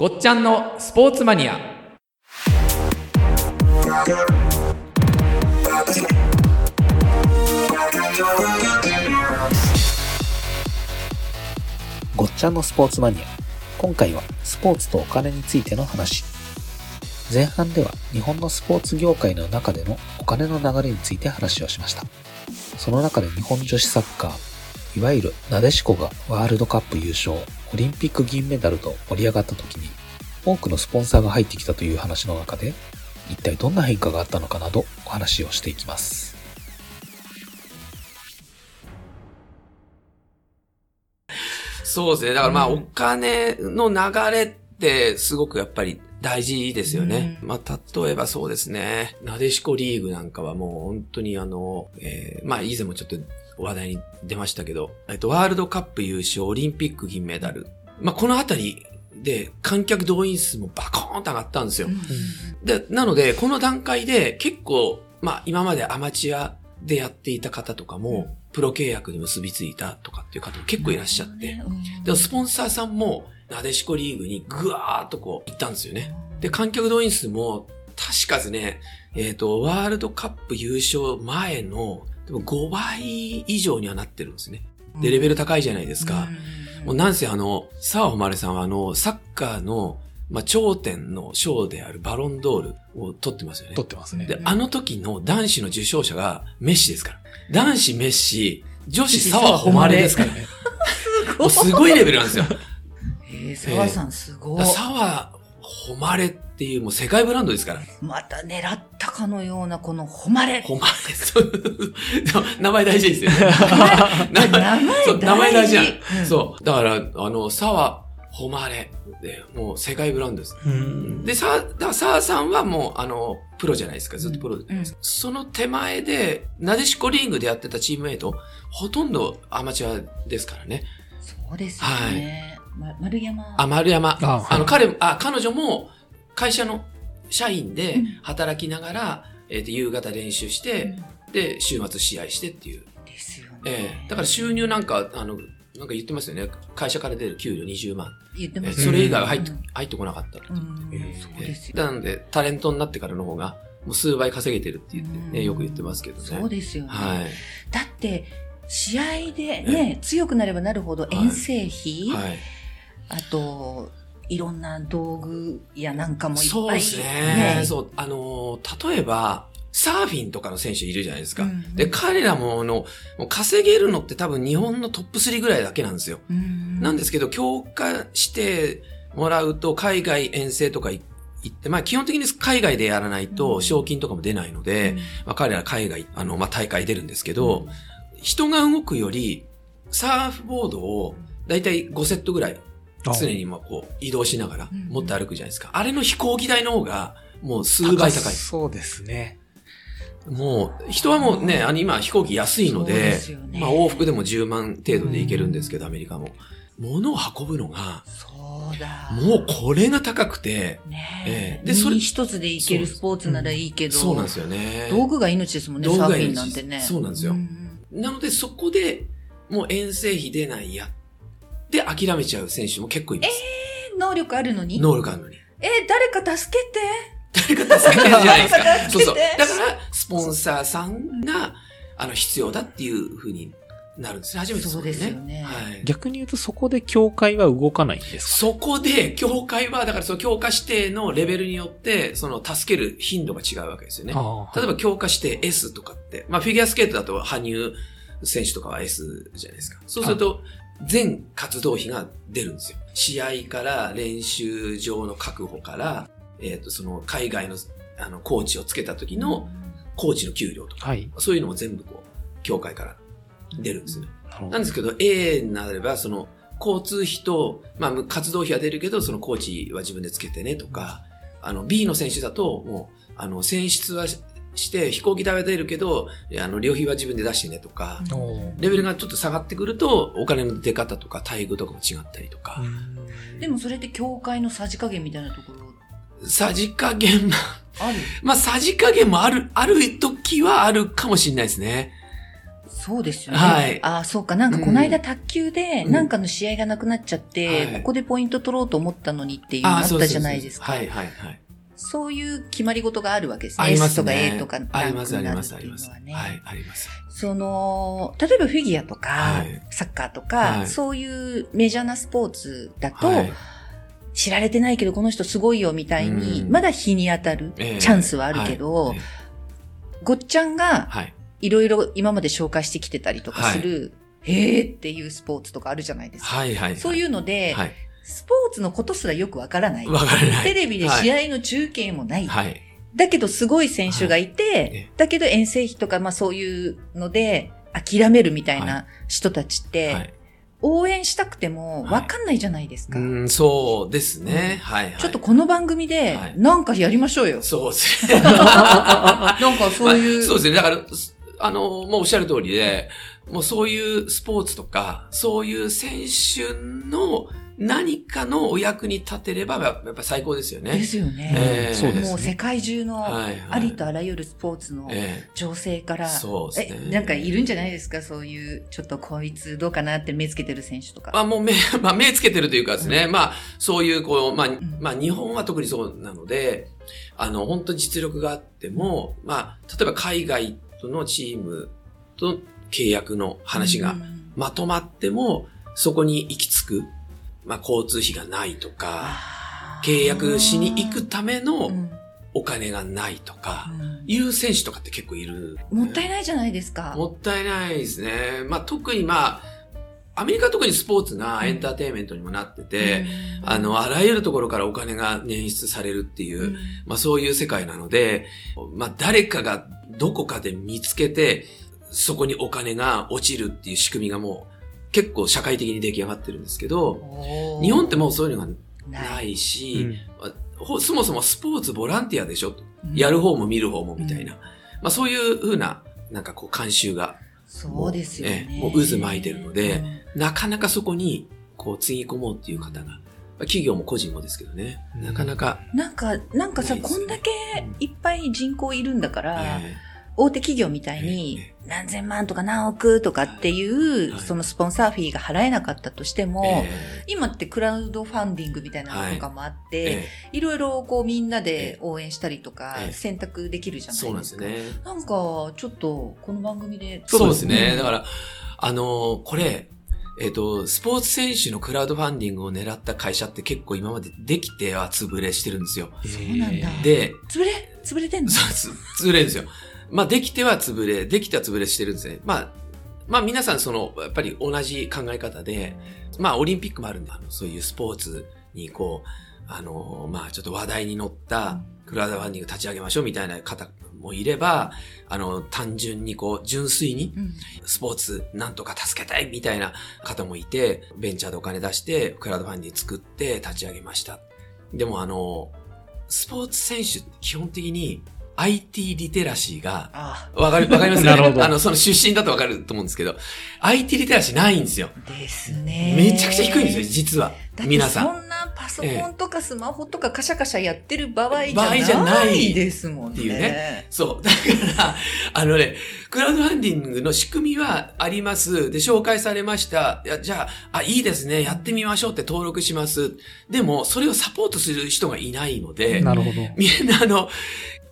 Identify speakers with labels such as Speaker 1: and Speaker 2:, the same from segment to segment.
Speaker 1: ごっちゃんのスポーツマニア
Speaker 2: ごっちゃんのスポーツマニア。今回はスポーツとお金についての話。前半では日本のスポーツ業界の中でのお金の流れについて話をしました。その中で日本女子サッカー、いわゆるなでしこがワールドカップ優勝、オリンピック銀メダルと盛り上がった時に、多くのスポンサーが入ってきたという話の中で、一体どんな変化があったのかなどお話をしていきます。
Speaker 3: そうですね。だからまあ、
Speaker 4: うん
Speaker 3: お金の流れってすごくやっぱり大事ですよね。まあ、例えばそうですね。なでしこリーグなんかはもう本当にあの、えーまあ以前もちょっと話題に出ましたけど、えっと、ワールドカップ優勝、オリンピック銀メダル。まあこのあたりで観客動員数もバコーンと上がったんですよ。で、なので、この段階で結構、まあ今までアマチュアでやっていた方とかも、プロ契約に結びついたとかっていう方も結構いらっしゃって、でもスポンサーさんも、なでしこリーグにぐわーっとこう行ったんですよね。で、観客動員数も、確かですね、えっ、と、ワールドカップ優勝前の、でも5倍以上にはなってるんですね。で、レベル高いじゃないですか。もうなんせあの、沢誉さんはあの、サッカーの、まあ、頂点の賞であるバロンドールを取ってますよね。
Speaker 2: 撮ってますね。
Speaker 3: で、あの時の男子の受賞者がメッシですから。男子メッシ、女子沢誉ですからね。すごいレベルなんですよ。
Speaker 4: えー、沢さんすごい。
Speaker 3: 沢誉っていうもう世界ブランドですから。
Speaker 4: また狙ったかのようなこの誉れ。
Speaker 3: 誉そう 名前大事ですよね。
Speaker 4: 名前
Speaker 3: そう名前大事なの
Speaker 4: うん
Speaker 3: そう。だから、あの、沢誉れで、もう世界ブランドです。
Speaker 2: うん
Speaker 3: で、さ、だから沢さんはもう、あの、プロじゃないですか。ずっとプロで、
Speaker 4: うん
Speaker 3: その手前で、なでしこリーグでやってたチームメイト、ほとんどアマチュアですからね。
Speaker 4: そうですよね。ま丸山。
Speaker 3: あ、丸山。
Speaker 2: あ
Speaker 3: あの、彼、あ、彼女も会社の社員で
Speaker 4: うん
Speaker 3: 働きながら、えっ、と、夕方練習して、
Speaker 4: うん
Speaker 3: で、週末試合してっていう。
Speaker 4: ですよね。
Speaker 3: ええだから収入なんか、あの、なんか言ってますよね。会社から出る給料20万。え
Speaker 4: 言ってます
Speaker 3: それ以外は入って
Speaker 4: うん、
Speaker 3: 入ってこなかったっ
Speaker 4: そうですよ。
Speaker 3: なので、タレントになってからの方が、もう数倍稼げてるって言ってね、
Speaker 4: うん
Speaker 3: よく言ってますけどね。
Speaker 4: そうですよね。
Speaker 3: はい。
Speaker 4: だって、試合でね、強くなればなるほど遠征費、
Speaker 3: はい。
Speaker 4: あと、いろんな道具やなんかもいっぱい。
Speaker 3: そうですね。そう。あのー、例えば、サーフィンとかの選手いるじゃないですか。
Speaker 4: うん
Speaker 3: で、彼らも、あの、もう稼げるのって多分日本のトップ3ぐらいだけなんですよ。
Speaker 4: うん
Speaker 3: なんですけど、強化してもらうと、海外遠征とか行って、まあ基本的に海外でやらないと、賞金とかも出ないので、まあ彼ら海外、あの、まあ大会出るんですけど、人が動くより、サーフボードを、だいたい5セットぐらい、常にまあこう移動しながら
Speaker 4: うん
Speaker 3: 持って歩くじゃないですか。あれの飛行機代の方が、もう数倍高い。
Speaker 2: そうですね。
Speaker 3: もう、人はもうね、あの今飛行機安いので
Speaker 4: でね
Speaker 3: まあ往復でも10万程度で行けるんですけど、アメリカも。物を運ぶのが、
Speaker 4: そうだ。
Speaker 3: もうこれが高くて、
Speaker 4: ねえ。
Speaker 3: ええでそれ
Speaker 4: 身一つでいけるスポーツならいいけど、
Speaker 3: そうなんですよね。
Speaker 4: 道具が命ですもんね、
Speaker 3: 道具が
Speaker 4: サーフィン
Speaker 3: 命
Speaker 4: なんてね。
Speaker 3: そうなんですよ
Speaker 4: ん
Speaker 3: なのでそこで、もう遠征費出ないや。で、諦めちゃう選手も結構います。
Speaker 4: え能力あるのに？
Speaker 3: 能力あるのに。
Speaker 4: え誰か助けて
Speaker 3: 誰か助けてるじゃないですか。
Speaker 4: 誰か助けて
Speaker 3: そうそう。だから、スポンサーさんが、あの、必要だっていうふうになるんですね。初めて
Speaker 4: そうですよね
Speaker 3: はい。
Speaker 2: 逆に言うとそこで協会は動かないんですか？
Speaker 3: そこで、協会は、だからその強化指定のレベルによって、その助ける頻度が違うわけですよね。
Speaker 2: あ
Speaker 3: 例えば強化指定 S とかって、まあフィギュアスケートだと羽生選手とかは S じゃないですか。そうすると、全活動費が出るんですよ。試合から練習場の確保から、えっ、と、その海外のあのコーチをつけた時のコーチの給料とか、
Speaker 2: はい。
Speaker 3: そういうのも全部こう、協会から出るんですよね。
Speaker 2: な
Speaker 3: んですけど、A になれば、その、交通費と、まあ、活動費は出るけど、そのコーチは自分でつけてねとか、あの、B の選手だと、もう、あの、選出はしして、飛行機代は出るけど、あの、旅費は自分で出してねとか、レベルがちょっと下がってくると、お金の出方とか、待遇とかも違ったりとか、
Speaker 4: でもそれって協会のさじ加減みたいなところ
Speaker 3: さじ加減も、
Speaker 4: ある？
Speaker 3: まあ、さじ加減もある、ある時はあるかもしれないですね。
Speaker 4: そうですよね。
Speaker 3: はい
Speaker 4: ああ、そうか。なんかこの間卓球で、
Speaker 3: うん
Speaker 4: なんかの試合がなくなっちゃって、
Speaker 3: はい
Speaker 4: ここでポイント取ろうと思ったのにっていうのあったじゃないですか。
Speaker 3: はいはいはい。
Speaker 4: そういう決まり事があるわけですね。
Speaker 3: ありま
Speaker 4: S とか
Speaker 3: すね。
Speaker 4: A とか
Speaker 3: ありますありますあります。
Speaker 4: は
Speaker 3: い、あります。
Speaker 4: その、例えばフィギュアとか、
Speaker 3: はい
Speaker 4: サッカーとか、
Speaker 3: はい
Speaker 4: そういうメジャーなスポーツだと、
Speaker 3: はい
Speaker 4: 知られてないけどこの人すごいよみたいに、
Speaker 3: うん
Speaker 4: まだ日に当たるチ
Speaker 3: ええ
Speaker 4: ャンスはあるけど、
Speaker 3: はい
Speaker 4: ごっちゃんが
Speaker 3: はい。
Speaker 4: いろいろ今まで紹介してきてたりとかする、へーっていうスポーツとかあるじゃないですか。
Speaker 3: はいはい。
Speaker 4: そういうので、
Speaker 3: はい。
Speaker 4: スポーツのことすらよくわからない。
Speaker 3: わからない。
Speaker 4: テレビで試合の中継もない。
Speaker 3: はい。
Speaker 4: だけどすごい選手がいて、
Speaker 3: え
Speaker 4: だけど遠征費とか、まあそういうので諦めるみたいな人たちって、
Speaker 3: はい。
Speaker 4: 応援したくてもわかんないじゃないですか。
Speaker 3: うん、そうですね。はいはい。
Speaker 4: ちょっとこの番組で
Speaker 3: はい
Speaker 4: なんかやりましょうよ。
Speaker 3: そうですね。
Speaker 4: なんかそういう。
Speaker 3: まあそうですね。だから、すあの、もうおっしゃる通りで、もうそういうスポーツとか、そういう選手の何かのお役に立てれば、やっぱ最高ですよね。
Speaker 4: ですよね。
Speaker 3: ええ。
Speaker 2: そうですね。
Speaker 4: もう世界中の
Speaker 3: はいはい。
Speaker 4: ありとあらゆるスポーツの
Speaker 3: え
Speaker 4: 情勢から、
Speaker 3: そうですね。
Speaker 4: え、なんかいるんじゃないですか？そういう、ちょっとこいつどうかなって目つけてる選手とか。
Speaker 3: まあもう目、まあ目つけてるというかですね、まあそういうこう、まあ、
Speaker 4: ん。
Speaker 3: まあ日本は特にそうなので、あの本当に実力があっても、まあ例えば海外とのチームと契約の話が
Speaker 4: うん。
Speaker 3: まとまっても、そこに行き着く、まあ交通費がないとか、契約しに行くため
Speaker 4: う
Speaker 3: の
Speaker 4: ん。
Speaker 3: お金がないとか、
Speaker 4: うん。
Speaker 3: いう選手とかって結構いる。
Speaker 4: もったいないじゃないですか。
Speaker 3: もったいないですね。まあ特にまあ、アメリカは特にスポーツがエンターテインメントにもなってて、
Speaker 4: うん。
Speaker 3: あの、あらゆるところからお金が捻出されるっていう、
Speaker 4: うん。
Speaker 3: まあそういう世界なので、まあ誰かがどこかで見つけて、そこにお金が落ちるっていう仕組みがもう結構社会的に出来上がってるんですけど、日本ってもうそういうのが
Speaker 4: な
Speaker 3: ない
Speaker 2: う
Speaker 3: し、
Speaker 2: ん
Speaker 3: ほそもそもスポーツボランティアでしょ？と
Speaker 4: うん。
Speaker 3: やる方も見る方もみたいな。まあそういう風な、なんかこう慣習が、
Speaker 4: そうですよね。
Speaker 3: ええもう渦巻いてるので
Speaker 4: うん。
Speaker 3: なかなかそこに、こう、つぎ込もうっていう方が、まあ企業も個人もですけどね、
Speaker 2: うん。
Speaker 3: なかなか、
Speaker 4: なんか、なんかさ、こんだけいっぱい人口いるんだから、
Speaker 3: え
Speaker 4: 大手企業みたいに
Speaker 3: え
Speaker 4: 何千万とか何億とかっていう、
Speaker 3: はい
Speaker 4: そのスポンサーフィーが払えなかったとして
Speaker 3: え
Speaker 4: も、
Speaker 3: え
Speaker 4: 今ってクラウドファンディングみたいなのとかもあって、
Speaker 3: ええ
Speaker 4: いろいろこうみんなで応援したりとか
Speaker 3: ええ
Speaker 4: 選択できるじゃないですか。
Speaker 3: そうなんですね。
Speaker 4: なんか、ちょっとこの番組で。
Speaker 3: そうですね。
Speaker 4: うん
Speaker 3: だから、あのーこれ、えっ、と、スポーツ選手のクラウドファンディングを狙った会社って結構今までできては潰れしてるんですよ。
Speaker 4: そうなんだ
Speaker 3: で、
Speaker 4: 潰れ？潰れてんの？
Speaker 3: そうつ潰れるんですよ。まあ、できては潰れ、できては潰れしてるんですね。まあ、まあ皆さんその、やっぱり同じ考え方で、まあオリンピックもあるんで、あのそういうスポーツにこう、あの、まあちょっと話題に乗ったクラウドファンディング立ち上げましょうみたいな方もいれば、あの、単純にこう、純粋に
Speaker 4: うん
Speaker 3: スポーツなんとか助けたいみたいな方もいて、ベンチャーでお金出して、クラウドファンディング作って立ち上げました。でもあの、スポーツ選手基本的に IT リテラシーが、
Speaker 4: あ
Speaker 3: わかる、わかりますね？
Speaker 2: なるほど
Speaker 3: あの、その出身だとわかると思うんですけど、IT リテラシーないんですよ。
Speaker 4: ですね。
Speaker 3: めちゃくちゃ低いんですよ、実は。皆さん。
Speaker 4: そんなパソコンとかスマホとかカシャカシャやってる場合じゃ
Speaker 3: 場合じゃ
Speaker 4: な
Speaker 3: ない
Speaker 4: いですもんね。
Speaker 3: っていうねそう。だから、あのね、クラウドファンディングの仕組みはあります。で、紹介されました。じゃあ、あ、いいですね。やってみましょうって登録します。でも、それをサポートする人がいないので、
Speaker 2: なるほど。
Speaker 3: みんなあの、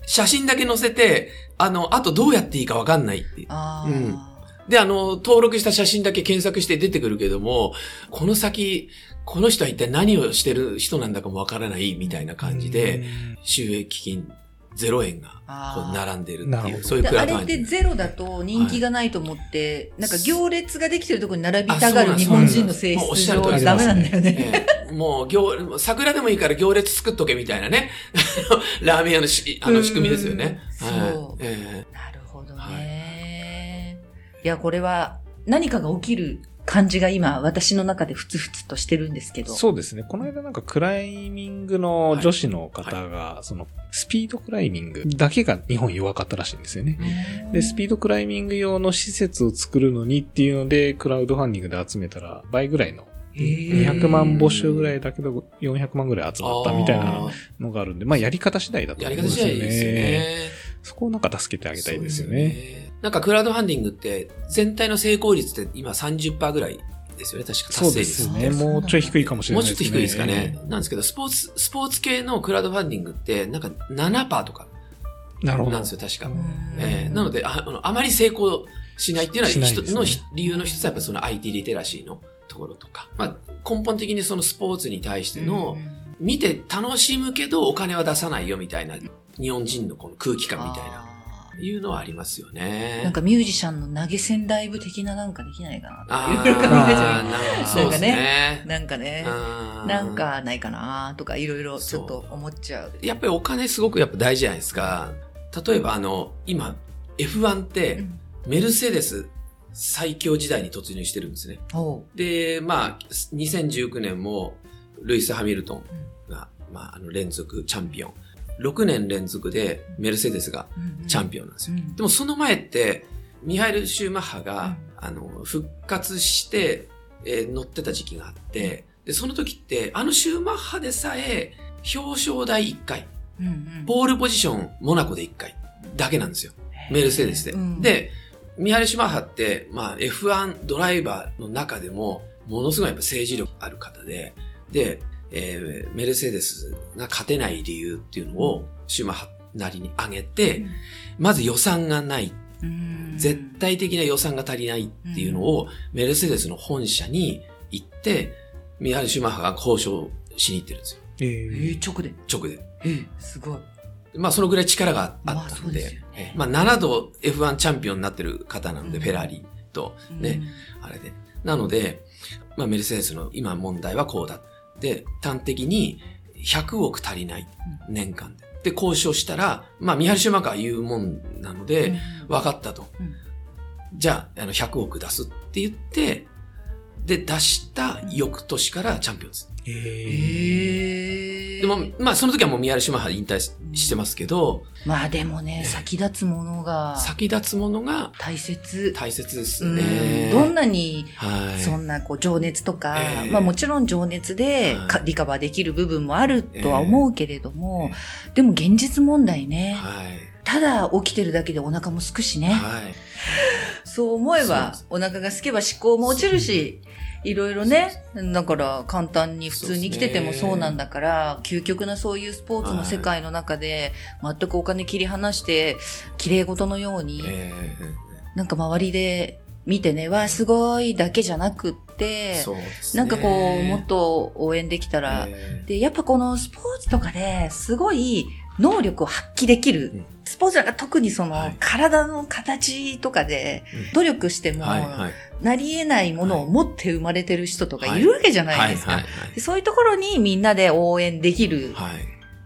Speaker 3: 写真だけ載せて、あの、あとどうやっていいかわかんないって。
Speaker 4: ああ、
Speaker 3: うん。で、あの、登録した写真だけ検索して出てくるけども、この先、この人は一体何をしてる人なんだかもわからないみたいな感じで、収益金0円がこう並んでるっていう、
Speaker 2: なるほど。
Speaker 3: そういうクラ
Speaker 4: であれっ。てゼロだと人気がないと思って、なんか行列ができてるところに並び
Speaker 3: あ
Speaker 4: たがる日本人の性質
Speaker 3: しゃる通りです。
Speaker 4: 上ダメなんだよね。
Speaker 3: ええもう行、桜でもいいから行列作っとけみたいなね。ラーメン屋のしあの仕組みですよね。
Speaker 4: うん
Speaker 3: はい
Speaker 4: そう
Speaker 3: え
Speaker 4: なるほど
Speaker 3: は
Speaker 4: ね。いや、これは何かが起きる感じが今私の中でふつふつとしてるんですけど。
Speaker 2: そうですね。この間なんかクライミングの女子の方が、そのスピードクライミングだけが日本弱かったらしいんですよね。
Speaker 4: うん
Speaker 2: で、スピードクライミング用の施設を作るのにっていうので、クラウドファンディングで集めたら倍ぐらいの、200万募集ぐらいだけど400万ぐらい集まったみたいな
Speaker 3: あ
Speaker 2: のがあるんで、まあやり方次第だと思うんですよ
Speaker 3: り方次第ですよ
Speaker 2: ね。
Speaker 3: ね。
Speaker 5: そこをなんか助けてあげたいですよ
Speaker 3: そう
Speaker 5: ね。
Speaker 3: ね。なんかクラウドファンディングって全体の成功率って今30%ぐらいですよね、確か
Speaker 5: そうで
Speaker 3: 達成率。
Speaker 5: すね。もうちょい低いかもしれ
Speaker 3: もう
Speaker 5: ないですね。
Speaker 3: ちょっと低いですかね。なんですけど、スポーツ、スポーツ系のクラウドファンディングって、なんか7%とか
Speaker 5: なるほど。
Speaker 3: なんですよ、確か。
Speaker 5: うん
Speaker 3: えーなのでああの、あまり成功しないっていうのは
Speaker 5: ね
Speaker 3: 一つのひ理由の一つはやっぱその IT リテラシーのところとか、まあ、根本的にそのスポーツに対しての、見て楽しむけどお金は出さないよみたいな、日本人のこの空気感みたいな、いうのはありますよね。
Speaker 4: なんかミュージシャンの投げ銭ライブ的ななんかできないかな
Speaker 3: あ
Speaker 4: とかいろいろ考えちゃ
Speaker 3: ーなそうですね。
Speaker 4: う。なんかね、
Speaker 3: うん
Speaker 4: なんかないかなとかいろいろちょっと思っちゃう。
Speaker 3: やっぱりお金すごくやっぱ大事じゃないですか。例えばあの、今、F1 って
Speaker 4: うん
Speaker 3: メルセデス最強時代に突入してるんですね。で、まあ、2019年も、ルイス・ハミルトンが、まあ、あの、連続チャンピオン。6年連続でメルセデスがチャンピオンなんですよ。
Speaker 4: うん
Speaker 3: でもその前って、ミハイル・シューマッハが、
Speaker 4: うん
Speaker 3: あの、復活して、えー乗ってた時期があって、で、その時って、あのシューマッハでさえ、表彰台1回、
Speaker 4: うんうん
Speaker 3: ポールポジション、モナコで1回だけなんですよ。メルセデスで。
Speaker 4: うん
Speaker 3: で、ミハイル・シューマッハって、まあ、F1 ドライバーの中でも、ものすごいやっぱ政治力ある方で、で、えーメルセデスが勝てない理由っていうのを、シューマッハなりに挙げて、まず予算がない。
Speaker 4: うん
Speaker 3: 絶対的な予算が足りないっていうのを、メルセデスの本社に行って、ミハイル・シューマッハが交渉しに行ってるんですよ。
Speaker 5: え
Speaker 4: え
Speaker 5: ー
Speaker 4: ー、直で？
Speaker 3: 直で。
Speaker 4: えー、すごい。
Speaker 3: まあ、そのぐらい力があ
Speaker 4: まあ
Speaker 3: ったんで
Speaker 4: そうで
Speaker 3: まあ、7度 F1 チャンピオンになってる方なので、
Speaker 4: うん
Speaker 3: フェラーリと、ね、あれで。なので、まあ、メルセデスの今問題はこうだ。で、端的に100億足りない。年間で。で、交渉したら、まあ、ミハル・シューマッハが言うもんなので、分かったと。
Speaker 4: うん
Speaker 3: じゃあ、あの、100億出すって言って、で、出した翌年からチャンピオンです。
Speaker 5: え
Speaker 4: え
Speaker 3: でも、まあ、その時はもうミハル・シューマッハ引退ししてますけど、
Speaker 4: まあでもね、先立つものが
Speaker 3: 先立つものが
Speaker 4: 大切。
Speaker 3: 大切です
Speaker 4: うん
Speaker 3: ね。
Speaker 4: どんなに
Speaker 3: はい。
Speaker 4: そんなこう情熱とか、
Speaker 3: ええ
Speaker 4: まあもちろん情熱でリカバーできる部分もあるとは思うけれども、
Speaker 3: え
Speaker 4: でも現実問題ね、
Speaker 3: はい。
Speaker 4: ただ起きてるだけでお腹もすくしね。
Speaker 3: はい。
Speaker 4: そう思えばお腹が空けば思考も落ちるし、いろいろね。だから、簡単に普通に生きててもそうなんだから、究極なそういうスポーツの世界の中で、全くお金切り離して、綺麗事のように、
Speaker 3: え
Speaker 4: なんか周りで見てね、わあ、すごいだけじゃなくっ
Speaker 3: え
Speaker 4: て。なんかこう、もっと応援できたら、
Speaker 3: え
Speaker 4: で、やっぱこのスポーツとかですごい能力を発揮できる。
Speaker 3: うん
Speaker 4: スポーツなんか特にその、
Speaker 3: はい
Speaker 4: 体の形とかで
Speaker 3: うん
Speaker 4: 努力しても。なり得ないものを持って生まれてる人とかいるわけじゃないですか。そういうところにみんなで応援できる。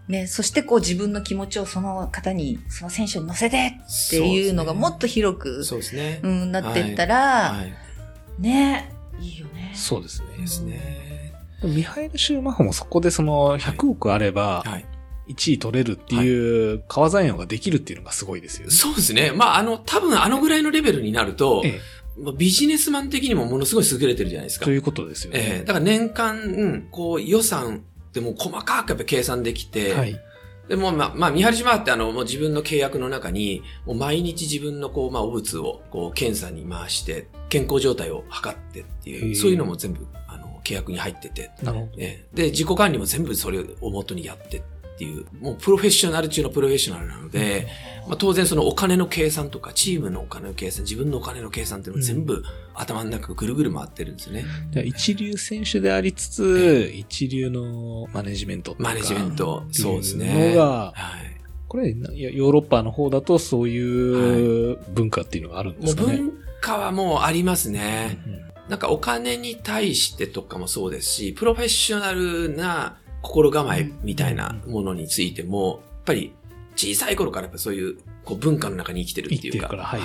Speaker 4: ね、そしてこう自分の気持ちをその方に、その選手に乗せてっていうのがもっと広く、
Speaker 3: そうですね。
Speaker 4: うん、なってったら、
Speaker 3: はい。
Speaker 4: ね、いいよね。
Speaker 5: そうですね。
Speaker 3: ですね。
Speaker 5: ミハイル・シューマッハもそこでその100億あれば
Speaker 3: はい。
Speaker 5: 1位取れるっていう川材用ができるっていうのがすごいですよね。
Speaker 3: そうですね。まあ、あの、多分あのぐらいのレベルになると、
Speaker 5: え
Speaker 3: まあビジネスマン的にもものすごい優れてるじゃないですか。
Speaker 5: えということですよね。
Speaker 3: ええだから年間、うんこう予算でも細かくやっぱ計算できて、
Speaker 5: はい。
Speaker 3: でもまあ、まあ、見張り島ってあの、もう自分の契約の中に、もう毎日自分のこう、まあ、汚物をこう、検査に回して、健康状態を測ってっていう、そういうのも全部、あの、契約に入ってて、
Speaker 5: なるほど。
Speaker 3: ええで、自己管理も全部それを元にやってっていう、もうプロフェッショナル中のプロフェッショナルなので、まあ、当然そのお金の計算とか、チームのお金の計算、自分のお金の計算っていうのも全部頭の中ぐるぐる回ってるんですよね。
Speaker 5: 一流選手でありつつ、一流のマネジメント
Speaker 3: マネジメント、そうですね。
Speaker 5: のが
Speaker 3: はい。
Speaker 5: これ、なヨーロッパの方だとそういう文化っていうのがあるんですかね？
Speaker 3: 文化はもうありますね。
Speaker 5: うん
Speaker 3: なんかお金に対してとかもそうですし、プロフェッショナルな心構えみたいなものについても、やっぱり小さい頃からやっぱそういうこう文化の中に生きてるっていうか。
Speaker 5: 生きてるからはい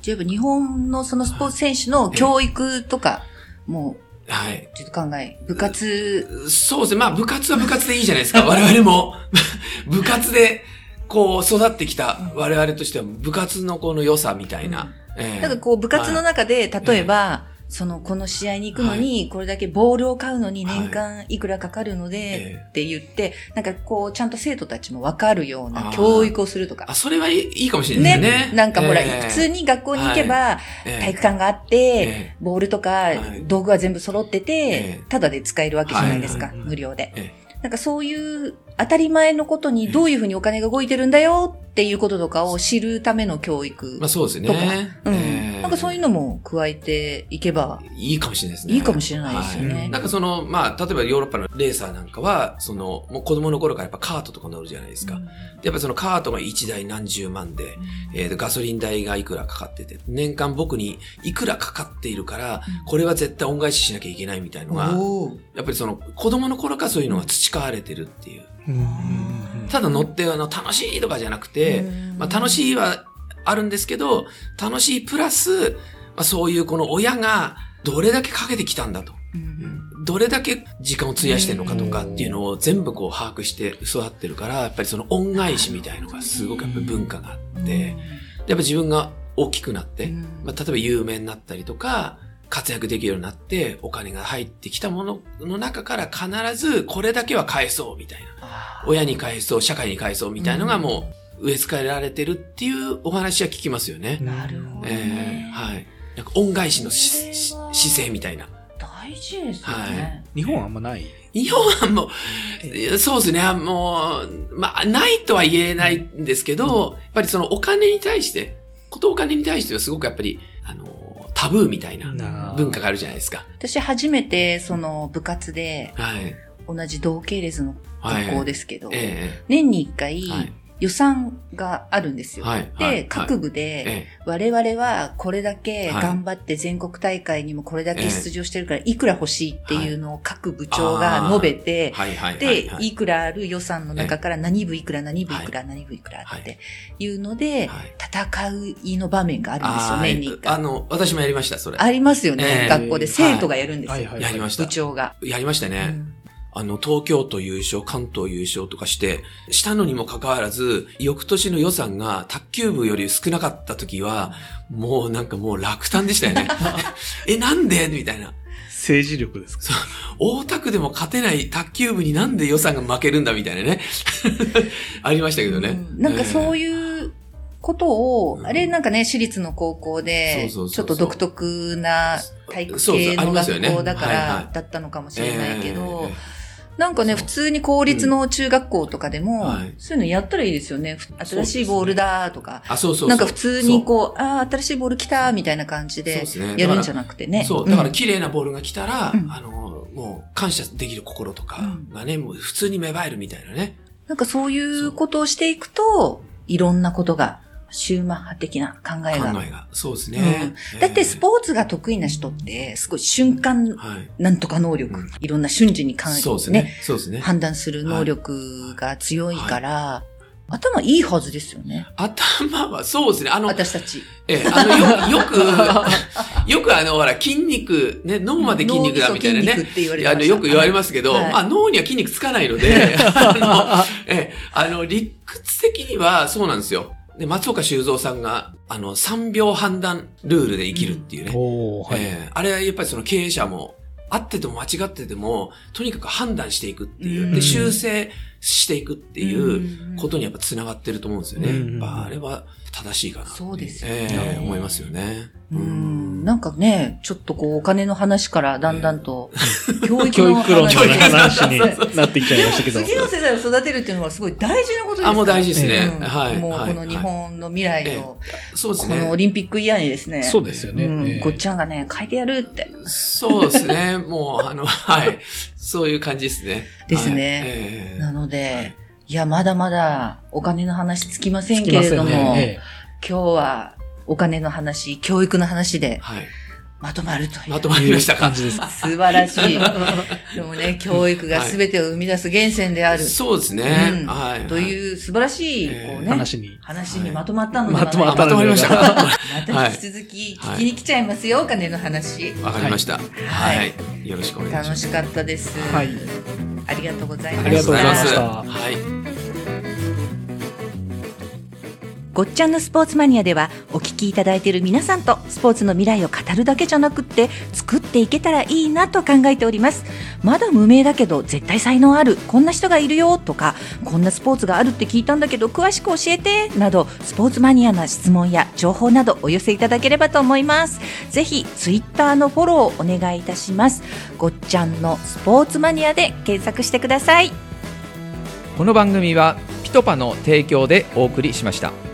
Speaker 4: じゃあやっぱ日本のそのスポーツ選手の教育とか、もう、
Speaker 3: はい。
Speaker 4: ちょっと考え、部活、
Speaker 3: そうですね。まあ部活は部活でいいじゃないですか。我々も 部活でこう育ってきた我々としては部活のこの良さみたいな。ええ
Speaker 4: なんかこう部活の中で、例えば、その、この試合に行くのに、これだけボールを買うのに年間いくらかかるので、
Speaker 3: え
Speaker 4: って言って、なんかこう、ちゃんと生徒たちもわかるような教育をするとか。
Speaker 3: あ、。それはいいかもしれないですね。
Speaker 4: なんかほら、
Speaker 3: ええ。
Speaker 4: 普通に学校に行けば、
Speaker 3: ええ。
Speaker 4: 体育館があって、
Speaker 3: え
Speaker 4: ボールとか
Speaker 3: はい。
Speaker 4: 道具は全部揃って
Speaker 3: え
Speaker 4: て
Speaker 3: え、
Speaker 4: ただで使えるわけじゃないですか。
Speaker 3: はい、
Speaker 4: 無料で。
Speaker 3: え。
Speaker 4: なんかそういう当たり前のことにどういうふうにお金が動いてるんだよっていうこととかを知るための教育
Speaker 3: まあそうです
Speaker 4: とか、
Speaker 3: ね。
Speaker 4: うん
Speaker 3: ええ
Speaker 4: なんかそういうのも加えていけば、
Speaker 3: いいかもしれないですね。
Speaker 4: いいかもしれないですよね
Speaker 3: はいなんかその、まあ、例えばヨーロッパのレーサーなんかは、その、もう子供の頃からやっぱカートとか乗るじゃないですか。やっぱそのカートが1台何十万で、えーとガソリン代がいくらかかってて、年間僕にいくらかかっているから、これは絶対恩返ししなきゃいけないみたいのが、やっぱりその子供の頃からそういうのが培われてるっていう。
Speaker 5: うん。
Speaker 3: ただ乗ってあの楽しいとかじゃなくて、
Speaker 4: うん。
Speaker 3: まあ楽しいはあるんですけど、楽しいプラス、まあそういうこの親がどれだけかけてきたんだと。
Speaker 4: うん。
Speaker 3: どれだけ時間を費やしてるのかとかっていうのを全部こう把握して育ってるから、やっぱりその恩返しみたいのがすごくやっぱり文化があって、やっぱ自分が大きくなって、
Speaker 4: うん。
Speaker 3: まあ、例えば有名になったりとか、活躍できるようになって、お金が入ってきたものの中から必ずこれだけは返そうみたいな。
Speaker 4: あ
Speaker 3: 親に返そう、社会に返そうみたいのがもう植え付けられてるっていうお話は聞きますよね。
Speaker 4: ーなるほど
Speaker 3: え
Speaker 4: ね
Speaker 3: え。はい。なんか恩返しの姿勢みたいな。
Speaker 4: 大事ですよ
Speaker 3: は
Speaker 4: ね。
Speaker 5: 日本はあんまない？
Speaker 3: 日本はもう、そうですね、もう、まあ、ないとは言えないんですけど、やっぱりそのお金に対して、ことお金に対してはすごくやっぱり、あの、タブーみたいな
Speaker 5: な
Speaker 3: 文化があるじゃないですか。
Speaker 4: 私初めてその部活で
Speaker 3: はい。
Speaker 4: 同じ同系列の
Speaker 3: はい。
Speaker 4: 学校ですけど、
Speaker 3: え
Speaker 4: 年に一回
Speaker 3: えはい。
Speaker 4: 予算があるんですよ。
Speaker 3: はい。はい
Speaker 4: で、各部
Speaker 3: え
Speaker 4: で、
Speaker 3: え
Speaker 4: 我々はこれだけ頑張って全国大会にもこれだけ出場してるから、いくら欲しいっていうのを各部長が述べて。で、
Speaker 3: はい
Speaker 4: いくらある予算の中から何部いくら何部いくら何部いくらっていうので、
Speaker 3: はい
Speaker 4: 戦いの場面があるんですよ、年に一回。
Speaker 3: あの、私もやりました、それ。
Speaker 4: ありますよね、
Speaker 3: ええ
Speaker 4: 学校で。生徒がやるんですよ。
Speaker 5: はいはい
Speaker 3: やりました
Speaker 4: 部。長が。
Speaker 3: やりましたね。
Speaker 4: うん
Speaker 3: あの、東京都優勝、関東優勝とかして、したのにもかかわらず、翌年の予算が卓球部より少なかった時は、もうなんかもう落胆でしたよね。え、なんで？みたいな。
Speaker 5: 政治力ですか？
Speaker 3: 大田区でも勝てない卓球部になんで予算が負けるんだみたいなね。ありましたけどね。
Speaker 4: うん。なんかそう
Speaker 3: い
Speaker 4: いうことを、
Speaker 3: うん。
Speaker 4: あれなんかね、私立の高校で、
Speaker 3: そうそうそうそう。
Speaker 4: ちょっと独特な体育
Speaker 3: そうそう
Speaker 4: 系の
Speaker 3: ありますよね。
Speaker 4: 学校だから
Speaker 3: い、
Speaker 4: だったのかもしれないけど
Speaker 3: え、
Speaker 4: なんかね、
Speaker 3: そう
Speaker 4: 普通に公立の中学校とかでも
Speaker 3: はい、
Speaker 4: そういうのやったらいいですよね。ふ新しいボールだとか。
Speaker 3: あ、そうそうそう。
Speaker 4: なんか普通にこう、ああ、新しいボール来たみたいな感じ
Speaker 3: そう
Speaker 4: でやるんじゃなくてね。
Speaker 3: そう、だから
Speaker 4: ん
Speaker 3: 綺麗なボールが来たら、
Speaker 4: うん
Speaker 3: あの、もう感謝できる心とかがね、もう普通に芽生えるみたいなね。
Speaker 4: なんかそういうことをしていくと、いろんなことが、シューマッハ的な考えが。
Speaker 3: 考えが。そうですね。
Speaker 4: うんだってス
Speaker 3: ー
Speaker 4: ポーツが得意な人って、すごい瞬間
Speaker 3: はい。
Speaker 4: なんとか能力、
Speaker 3: うん
Speaker 4: いろんな瞬時に関
Speaker 3: そうですね。そうですね。
Speaker 4: 判断する能力が強いから、頭いいはずですよね。
Speaker 3: 頭は、そうですね。あの、
Speaker 4: 私たち。
Speaker 3: ええ、あの、よよく、よくあの、ほら、筋肉、ね、脳まで筋肉だみたいなねあの、よく言われますけど、
Speaker 4: はい
Speaker 3: まあ、脳には筋肉つかないので、あの、ええ、あの、理屈的にはそうなんですよ。で、松岡修造さんが、あの、3秒判断ルールで生きるっていうね。
Speaker 5: おー、はい。
Speaker 3: ええあれはやっぱりその経営者も、合ってても間違ってても、とにかく判断していくっていう。
Speaker 4: うん
Speaker 3: で、修正していくっていうことにやっぱ繋がってると思うんですよね。
Speaker 5: うん
Speaker 3: やっぱあれは正しいかなってい
Speaker 4: そうですね
Speaker 3: え思いますよね。
Speaker 4: うん。なんかね、ちょっとこう、お金の話からだんだんと、教育
Speaker 5: 教
Speaker 4: の
Speaker 5: 育論の
Speaker 4: 話
Speaker 5: 話になってきちゃいましたけど。
Speaker 4: 次の世代を育てるっていうのはすごい大事なことですから
Speaker 3: あ、もう大事ですね。
Speaker 4: うん
Speaker 3: はい。
Speaker 4: もう
Speaker 3: はい
Speaker 4: この日本の未来の、
Speaker 3: そうです
Speaker 4: このオ
Speaker 3: ね。
Speaker 4: リンピックイヤーにですね、
Speaker 5: そうですよね。
Speaker 4: ごっちゃんがね、変えてやるって。
Speaker 3: そうですね。もう、あの、はい。そういう感じですね。
Speaker 4: ですね
Speaker 3: はいええ
Speaker 4: なので、いや、まだまだお金の話
Speaker 5: つきません
Speaker 4: けれども、
Speaker 5: ね。
Speaker 4: 今日はお金の話、教育の話で
Speaker 3: はい。
Speaker 4: まとまるという。
Speaker 3: まとまりましたか
Speaker 5: 感じです。
Speaker 4: 素晴らしい。でもね、教育が全てを生み出す源泉である。
Speaker 3: そうですね。
Speaker 4: うん
Speaker 3: はい。
Speaker 4: という素晴らしい、
Speaker 3: えー
Speaker 4: こうね、
Speaker 5: 話に。
Speaker 4: 話にまとまったのではない
Speaker 5: まとまった
Speaker 3: あまとまりましたか
Speaker 4: また引き続き聞きに来ちゃいますよ、お金の話。
Speaker 3: わかりました。
Speaker 4: は
Speaker 3: はいい。よろしくお願いします。
Speaker 4: 楽しかったです。
Speaker 5: はい。
Speaker 4: ありがとうございました。
Speaker 5: ありがとうございました
Speaker 3: はい。
Speaker 4: ごっちゃんのスポーツマニアではお聞きいただいている皆さんとスポーツの未来を語るだけじゃなくって作っていけたらいいなと考えております。まだ無名だけど絶対才能あるこんな人がいるよとかこんなスポーツがあるって聞いたんだけど詳しく教えてなどスポーツマニアな質問や情報などお寄せいただければと思います。ぜひツイッターのフォローをお願いいたします。ごっちゃんのスポーツマニアで検索してください。
Speaker 1: この番組はピトパの提供でお送りしました。